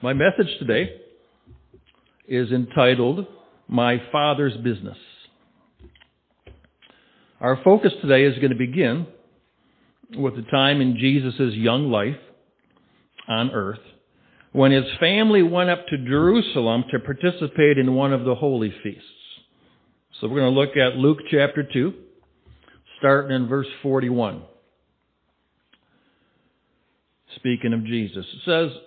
My message today is entitled My Father's Business. Our focus today is going to begin with the time in Jesus' young life on earth when his family went up to Jerusalem to participate in one of the holy feasts. So we're going to look at Luke chapter 2, starting in verse 41. Speaking of Jesus, it says,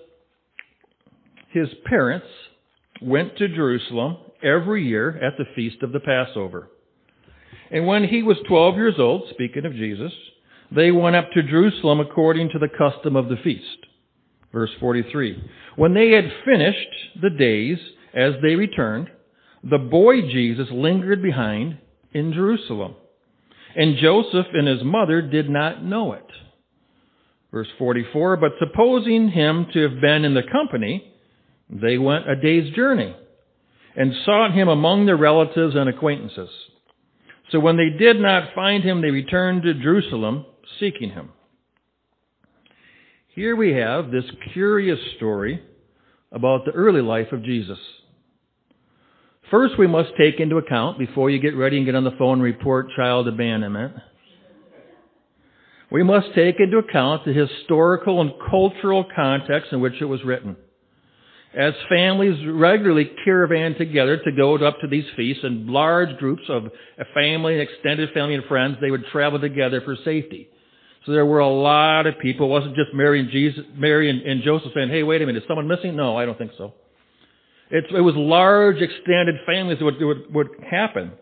His parents went to Jerusalem every year at the feast of the Passover. And when he was 12 years old, speaking of Jesus, they went up to Jerusalem according to the custom of the feast. Verse 43. When they had finished the days as they returned, the boy Jesus lingered behind in Jerusalem. And Joseph and his mother did not know it. Verse 44, but supposing him to have been in the company, they went a day's journey and sought him among their relatives and acquaintances. So when they did not find him, they returned to Jerusalem seeking him. Here we have this curious story about the early life of Jesus. First, we must take into account, before you get ready and get on the phone and report child abandonment, we must take into account the historical and cultural context in which it was written. As families regularly caravan together to go up to these feasts, and large groups of family, extended family and friends, they would travel together for safety. So there were a lot of people. It wasn't just Mary and Jesus, Mary and, and Joseph saying, "Hey, wait a minute, is someone missing?" No, I don't think so. It was large, extended families that would, would, would happen.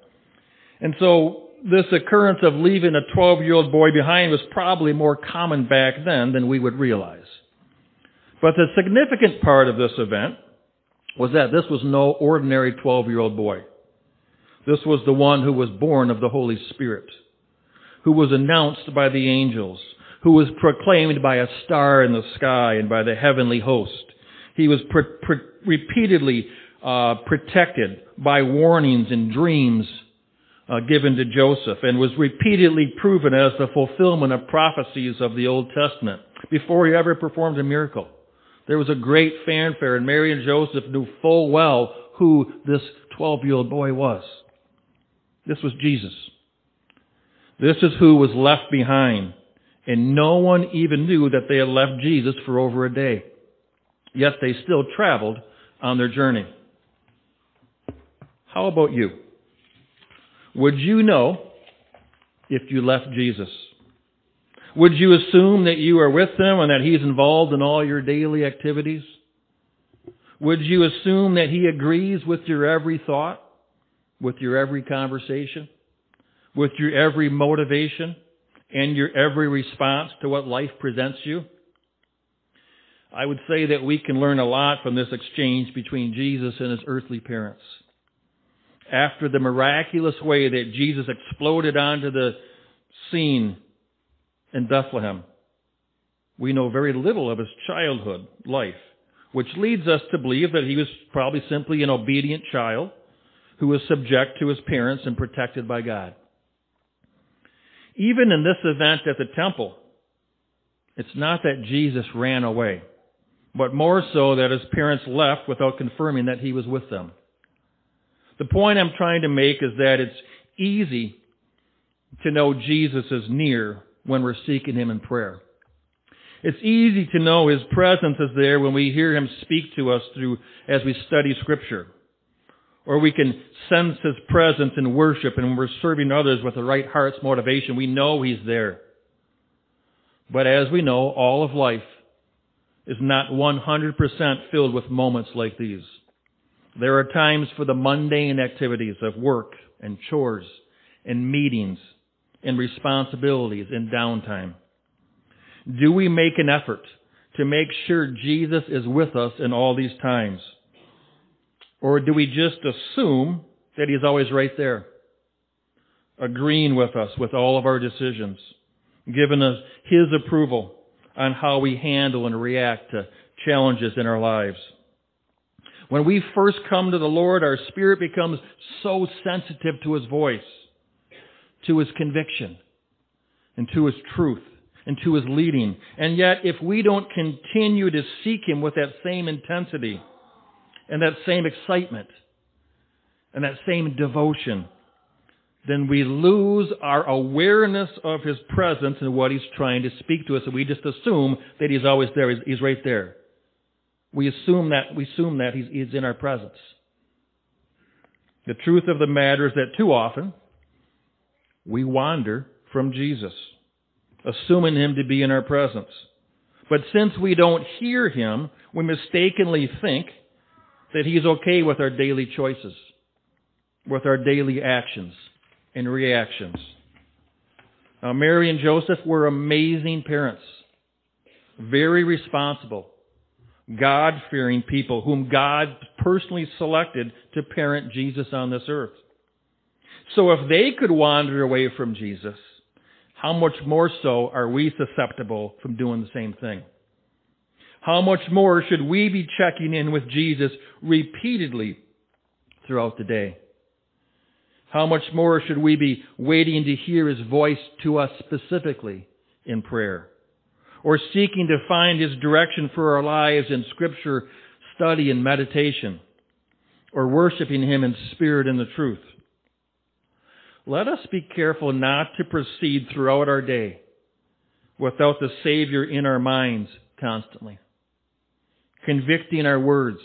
And so this occurrence of leaving a 12-year-old boy behind was probably more common back then than we would realize. But the significant part of this event was that this was no ordinary 12-year-old boy. This was the one who was born of the Holy Spirit, who was announced by the angels, who was proclaimed by a star in the sky and by the heavenly host. He was pre- pre- repeatedly uh, protected by warnings and dreams uh, given to Joseph and was repeatedly proven as the fulfillment of prophecies of the Old Testament before he ever performed a miracle. There was a great fanfare and Mary and Joseph knew full well who this 12 year old boy was. This was Jesus. This is who was left behind. And no one even knew that they had left Jesus for over a day. Yet they still traveled on their journey. How about you? Would you know if you left Jesus? Would you assume that you are with him and that he's involved in all your daily activities? Would you assume that he agrees with your every thought, with your every conversation, with your every motivation, and your every response to what life presents you? I would say that we can learn a lot from this exchange between Jesus and his earthly parents. After the miraculous way that Jesus exploded onto the scene in Bethlehem, we know very little of his childhood life, which leads us to believe that he was probably simply an obedient child who was subject to his parents and protected by God. Even in this event at the temple, it's not that Jesus ran away but more so that his parents left without confirming that he was with them. The point I'm trying to make is that it's easy to know Jesus is near when we're seeking him in prayer. It's easy to know his presence is there when we hear him speak to us through as we study scripture. Or we can sense his presence in worship and when we're serving others with the right heart's motivation, we know he's there. But as we know, all of life is not 100% filled with moments like these. There are times for the mundane activities of work and chores and meetings and responsibilities and downtime. Do we make an effort to make sure Jesus is with us in all these times? Or do we just assume that He's always right there, agreeing with us with all of our decisions, giving us His approval on how we handle and react to challenges in our lives. When we first come to the Lord, our spirit becomes so sensitive to His voice, to His conviction, and to His truth. and to His leading. And yet, if we don't continue to seek Him with that same intensity and that same excitement and that same devotion, then we lose our awareness of His presence and what He's trying to speak to us, and we just assume that He's always there. He's, he's right there. We assume that we assume that he's, he's in our presence. The truth of the matter is that too often we wander from Jesus, assuming him to be in our presence. But since we don't hear him, we mistakenly think that he's okay with our daily choices, with our daily actions and reactions. Now, Mary and Joseph were amazing parents, very responsible, God fearing people whom God personally selected to parent Jesus on this earth. So if they could wander away from Jesus, how much more so are we susceptible from doing the same thing? How much more should we be checking in with Jesus repeatedly throughout the day? How much more should we be waiting to hear His voice to us specifically in prayer? Or seeking to find His direction for our lives in scripture study and meditation? Or worshiping Him in spirit and the truth? Let us be careful not to proceed throughout our day without the Savior in our minds constantly, convicting our words,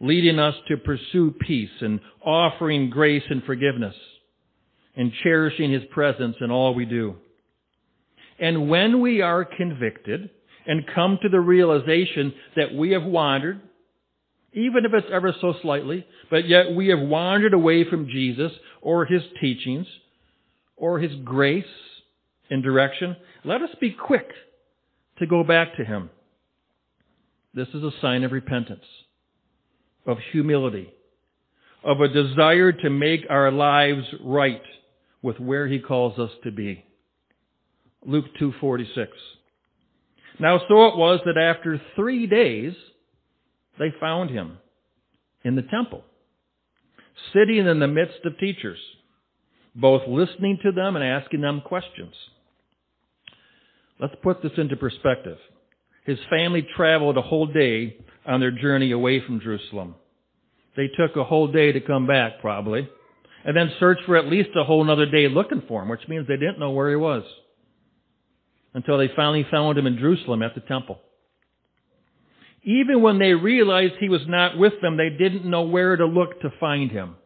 leading us to pursue peace and offering grace and forgiveness, and cherishing His presence in all we do. And when we are convicted and come to the realization that we have wandered, even if it's ever so slightly, but yet we have wandered away from Jesus or His teachings or His grace and direction, let us be quick to go back to Him. This is a sign of repentance, of humility, of a desire to make our lives right with where He calls us to be. Luke 2:46. Now so it was that after 3 days they found him in the temple, sitting in the midst of teachers, both listening to them and asking them questions. Let's put this into perspective. His family traveled a whole day on their journey away from Jerusalem. They took a whole day to come back, probably, and then searched for at least a whole another day looking for him, which means they didn't know where he was until they finally found him in Jerusalem at the temple. Even when they realized he was not with them, they didn't know where to look to find him.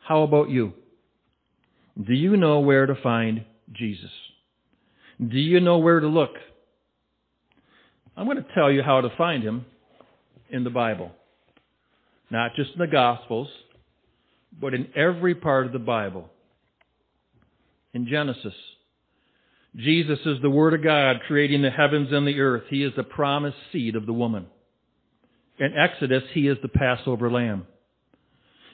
How about you? Do you know where to find Jesus? Do you know where to look? I'm going to tell you how to find him in the Bible. Not just in the Gospels, but in every part of the Bible. In Genesis, Jesus is the Word of God creating the heavens and the earth. He is the promised seed of the woman. In Exodus, He is the Passover lamb.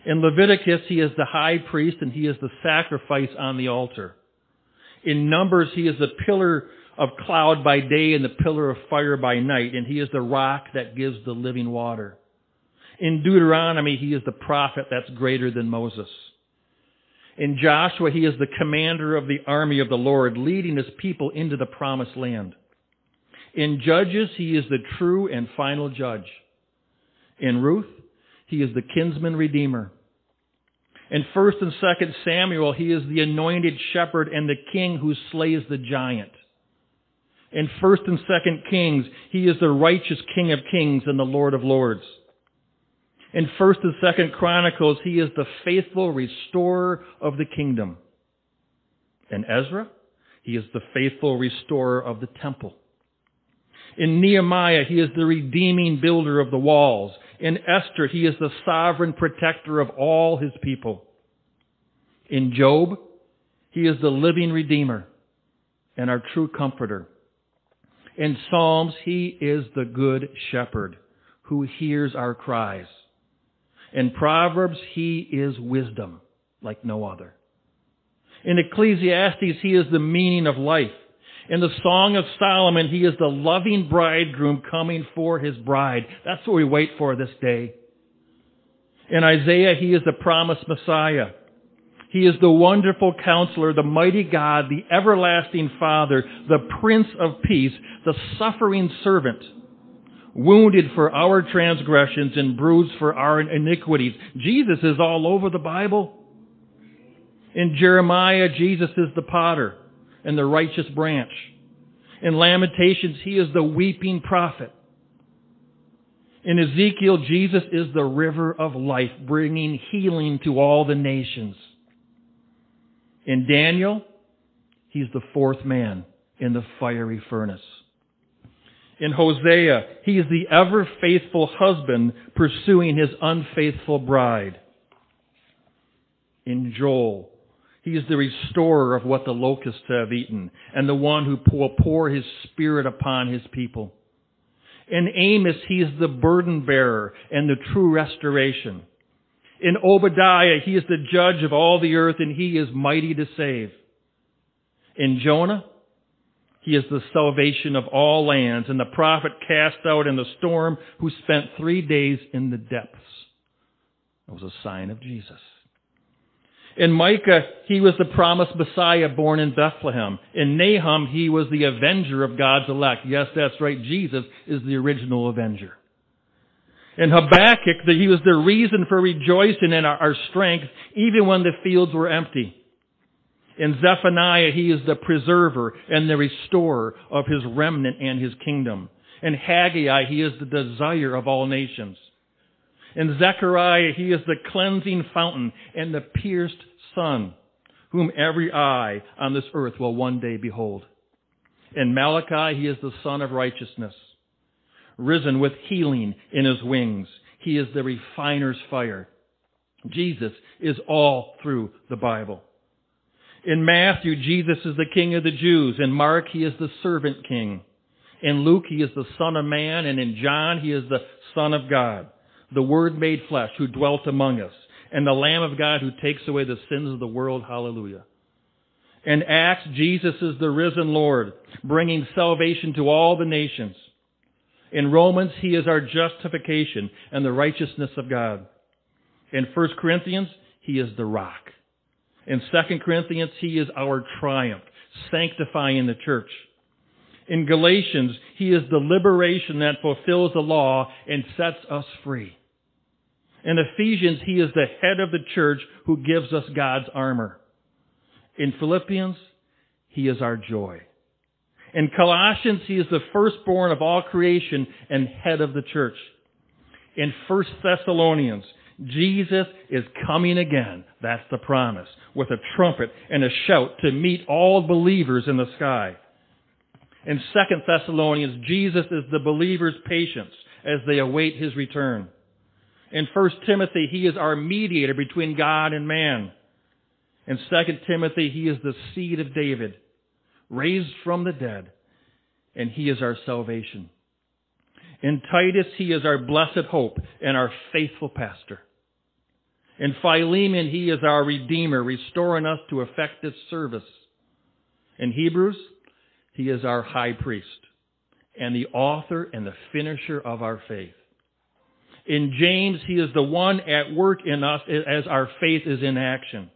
In Leviticus, He is the high priest and He is the sacrifice on the altar. In Numbers, He is the pillar of cloud by day and the pillar of fire by night, and He is the rock that gives the living water. In Deuteronomy, He is the prophet that's greater than Moses. In Joshua, he is the commander of the army of the Lord, leading his people into the promised land. In Judges, he is the true and final judge. In Ruth, he is the kinsman redeemer. In 1st and 2nd Samuel, he is the anointed shepherd and the king who slays the giant. In 1st and 2nd Kings, he is the righteous king of kings and the lord of lords. In 1st and 2nd Chronicles, he is the faithful restorer of the kingdom. In Ezra, he is the faithful restorer of the temple. In Nehemiah, he is the redeeming builder of the walls. In Esther, he is the sovereign protector of all his people. In Job, he is the living redeemer and our true comforter. In Psalms, he is the good shepherd who hears our cries. In Proverbs, he is wisdom like no other. In Ecclesiastes, he is the meaning of life. In the Song of Solomon, he is the loving bridegroom coming for his bride. That's what we wait for this day. In Isaiah, he is the promised Messiah. He is the wonderful counselor, the mighty God, the everlasting Father, the Prince of Peace, the suffering servant, wounded for our transgressions and bruised for our iniquities. Jesus is all over the Bible. In Jeremiah, Jesus is the potter and the righteous branch. In Lamentations, he is the weeping prophet. In Ezekiel, Jesus is the river of life, bringing healing to all the nations. In Daniel, he's the fourth man in the fiery furnace. In Hosea, he is the ever faithful husband pursuing his unfaithful bride. In Joel, he is the restorer of what the locusts have eaten and the one who will pour his spirit upon his people. In Amos, he is the burden bearer and the true restoration. In Obadiah, he is the judge of all the earth and he is mighty to save. In Jonah, he is the salvation of all lands and the prophet cast out in the storm who spent three days in the depths. It was a sign of Jesus. In Micah, he was the promised Messiah born in Bethlehem. In Nahum, he was the avenger of God's elect. Yes, that's right. Jesus is the original avenger. In Habakkuk, he was the reason for rejoicing in our strength, even when the fields were empty. In Zephaniah, he is the preserver and the restorer of his remnant and his kingdom. In Haggai, he is the desire of all nations. In Zechariah, he is the cleansing fountain and the pierced Son, whom every eye on this earth will one day behold. In Malachi, he is the Sun of righteousness, risen with healing in his wings. He is the refiner's fire. Jesus is all through the Bible. In Matthew, Jesus is the King of the Jews. In Mark, he is the servant king. In Luke, he is the Son of Man. And in John, he is the Son of God the Word made flesh who dwelt among us, and the Lamb of God who takes away the sins of the world. Hallelujah. In Acts, Jesus is the risen Lord, bringing salvation to all the nations. In Romans, He is our justification and the righteousness of God. In 1 Corinthians, He is the rock. In 2 Corinthians, He is our triumph, sanctifying the church. In Galatians, He is the liberation that fulfills the law and sets us free. In Ephesians, He is the head of the church who gives us God's armor. In Philippians, He is our joy. In Colossians, He is the firstborn of all creation and head of the church. In 1 Thessalonians, Jesus is coming again. That's the promise. With a trumpet and a shout to meet all believers in the sky. In 2 Thessalonians, Jesus is the believer's patience as they await his return. In 1 Timothy, he is our mediator between God and man. In 2 Timothy, he is the seed of David, raised from the dead, and he is our salvation. In Titus, he is our blessed hope and our faithful pastor. In Philemon, he is our redeemer, restoring us to effective service. In Hebrews, he is our high priest and the author and the finisher of our faith. In James, he is the one at work in us as our faith is in action.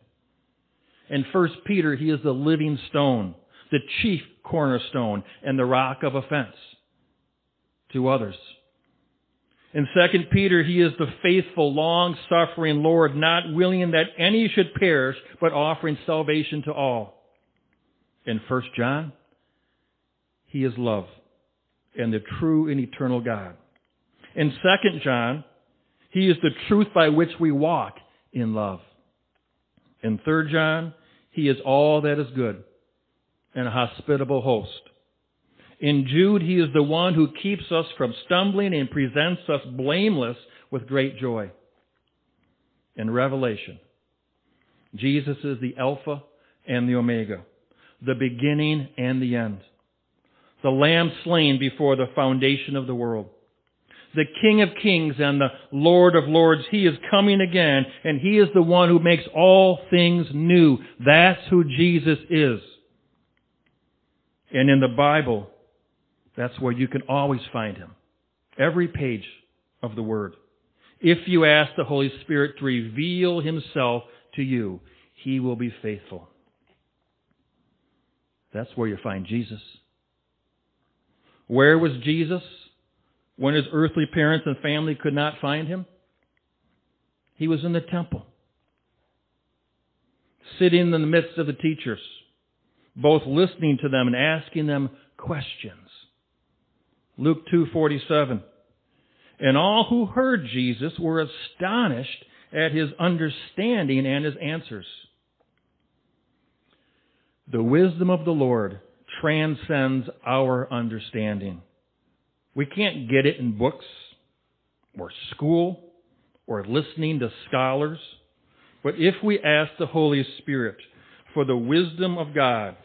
In 1 Peter, he is the living stone, the chief cornerstone, and the rock of offense to others. In 2 Peter, he is the faithful, long-suffering Lord, not willing that any should perish, but offering salvation to all. In 1 John, he is love and the true and eternal God. In 2 John, He is the truth by which we walk in love. In 3 John, He is all that is good and a hospitable host. In Jude, He is the one who keeps us from stumbling and presents us blameless with great joy. In Revelation, Jesus is the Alpha and the Omega, the beginning and the end the Lamb slain before the foundation of the world. The King of Kings and the Lord of Lords, He is coming again, and He is the one who makes all things new. That's who Jesus is. And in the Bible, that's where you can always find Him. Every page of the Word. If you ask the Holy Spirit to reveal Himself to you, he will be faithful. That's where you find Jesus. Where was Jesus when his earthly parents and family could not find him? He was in the temple, sitting in the midst of the teachers, both listening to them and asking them questions. Luke 2:47 And all who heard Jesus were astonished at his understanding and his answers. The wisdom of the Lord transcends our understanding. We can't get it in books or school or listening to scholars. But if we ask the Holy Spirit for the wisdom of God,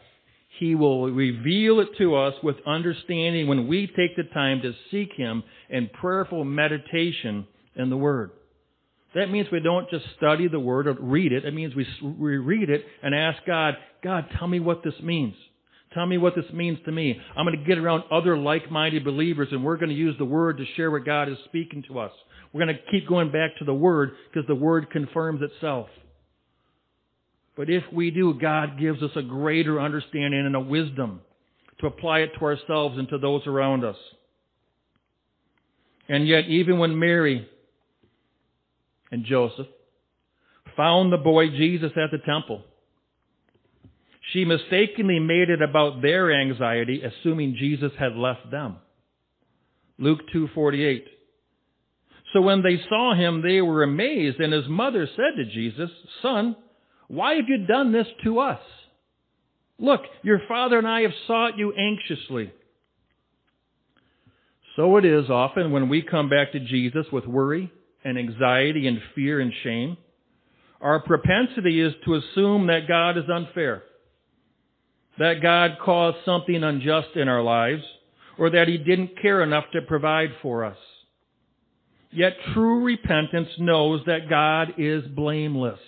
He will reveal it to us with understanding when we take the time to seek Him in prayerful meditation in the Word. That means we don't just study the Word or read it. It means we, we read it and ask God, God, tell me what this means. Tell me what this means to me. I'm going to get around other like-minded believers and we're going to use the Word to share what God is speaking to us. We're going to keep going back to the Word because the Word confirms itself. But if we do, God gives us a greater understanding and a wisdom to apply it to ourselves and to those around us. And yet, even when Mary and Joseph found the boy Jesus at the temple. She mistakenly made it about their anxiety, assuming Jesus had left them. Luke 2:48. So when they saw him, they were amazed, and his mother said to Jesus, "Son, why have you done this to us? Look, your father and I have sought you anxiously." So it is often when we come back to Jesus with worry, and anxiety and fear and shame, our propensity is to assume that God is unfair, that God caused something unjust in our lives, or that He didn't care enough to provide for us. Yet true repentance knows that God is blameless,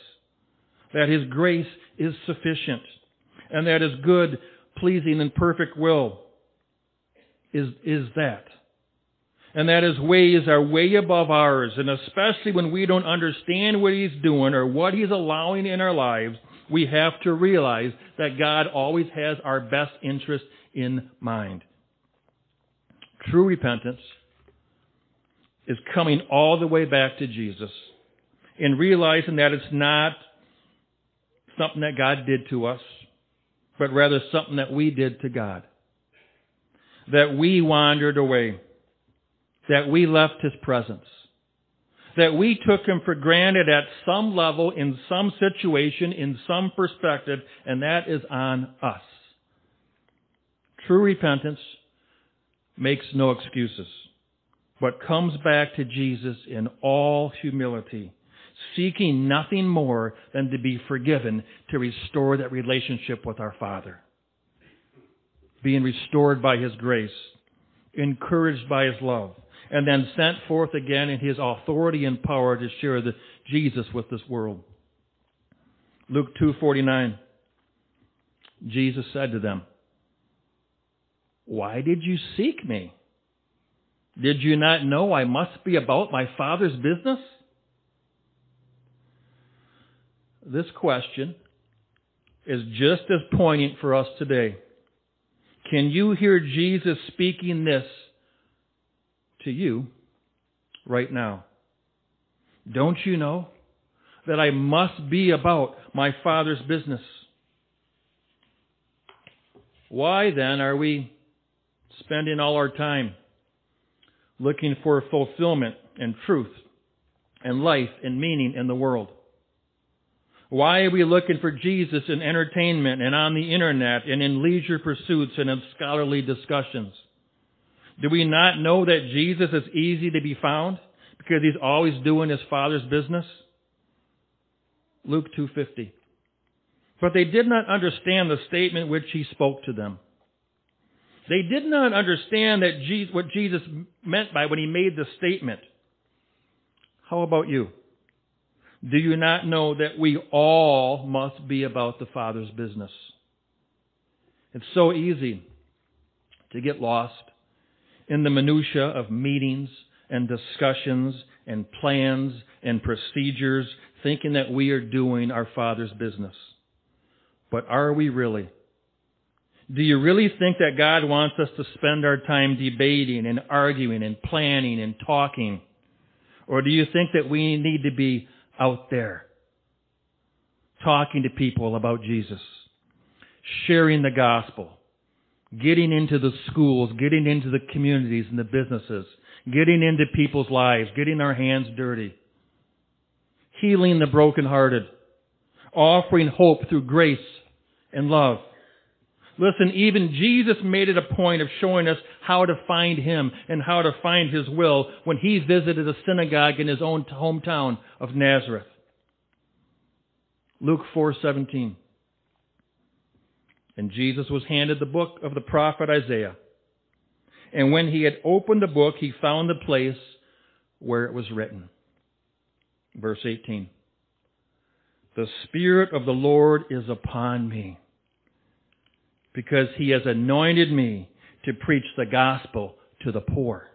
that His grace is sufficient, and that His good, pleasing, and perfect will is, is that and that his ways are way above ours. And especially when we don't understand what he's doing or what he's allowing in our lives, we have to realize that God always has our best interest in mind. True repentance is coming all the way back to Jesus and realizing that it's not something that God did to us, but rather something that we did to God. That we wandered away that we left his presence. That we took him for granted at some level, in some situation, in some perspective, and that is on us. True repentance makes no excuses, but comes back to Jesus in all humility, seeking nothing more than to be forgiven to restore that relationship with our Father. Being restored by His grace, encouraged by His love and then sent forth again in his authority and power to share the Jesus with this world. Luke 2:49 Jesus said to them, "Why did you seek me? Did you not know I must be about my Father's business?" This question is just as poignant for us today. Can you hear Jesus speaking this to you right now. Don't you know that I must be about my Father's business? Why then are we spending all our time looking for fulfillment and truth and life and meaning in the world? Why are we looking for Jesus in entertainment and on the internet and in leisure pursuits and in scholarly discussions? Do we not know that Jesus is easy to be found because he's always doing his Father's business? Luke 2:50. But they did not understand the statement which he spoke to them. They did not understand that Jesus, what Jesus meant by when he made the statement. How about you? Do you not know that we all must be about the Father's business? It's so easy to get lost in the minutia of meetings and discussions and plans and procedures, thinking that we are doing our Father's business. But are we really? Do you really think that God wants us to spend our time debating and arguing and planning and talking? Or do you think that we need to be out there talking to people about Jesus, sharing the gospel, getting into the schools, getting into the communities and the businesses, getting into people's lives, getting our hands dirty, healing the brokenhearted, offering hope through grace and love. Listen, even Jesus made it a point of showing us how to find Him and how to find His will when He visited a synagogue in His own hometown of Nazareth. Luke 4:17. And Jesus was handed the book of the prophet Isaiah. And when he had opened the book, he found the place where it was written. Verse 18. The Spirit of the Lord is upon me because he has anointed me to preach the gospel to the poor.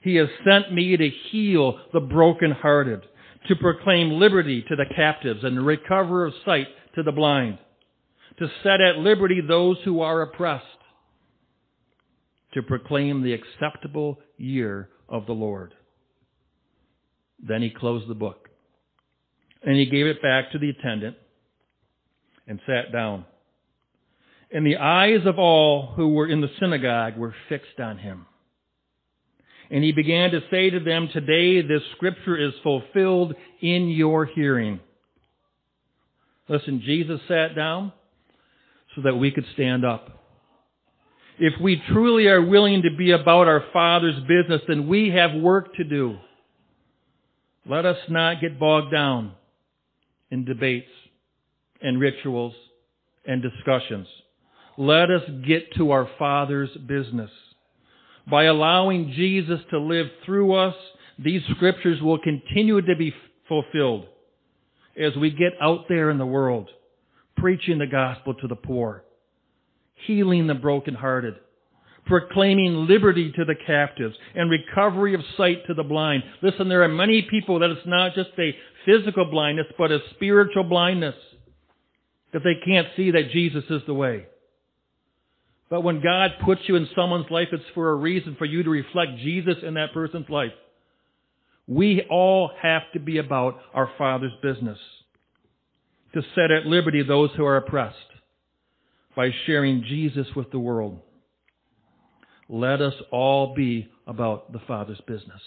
He has sent me to heal the brokenhearted, to proclaim liberty to the captives and the recover of sight to the blind, to set at liberty those who are oppressed, to proclaim the acceptable year of the Lord. Then he closed the book. And he gave it back to the attendant and sat down. And the eyes of all who were in the synagogue were fixed on him. And he began to say to them, Today this scripture is fulfilled in your hearing. Listen, Jesus sat down so that we could stand up. If we truly are willing to be about our Father's business, then we have work to do. Let us not get bogged down in debates and rituals and discussions. Let us get to our Father's business. By allowing Jesus to live through us, these scriptures will continue to be fulfilled as we get out there in the world, preaching the gospel to the poor, healing the brokenhearted, proclaiming liberty to the captives, and recovery of sight to the blind. Listen, there are many people that it's not just a physical blindness, but a spiritual blindness, that they can't see that Jesus is the way. But when God puts you in someone's life, it's for a reason for you to reflect Jesus in that person's life. We all have to be about our Father's business. To set at liberty those who are oppressed by sharing Jesus with the world. Let us all be about the Father's business.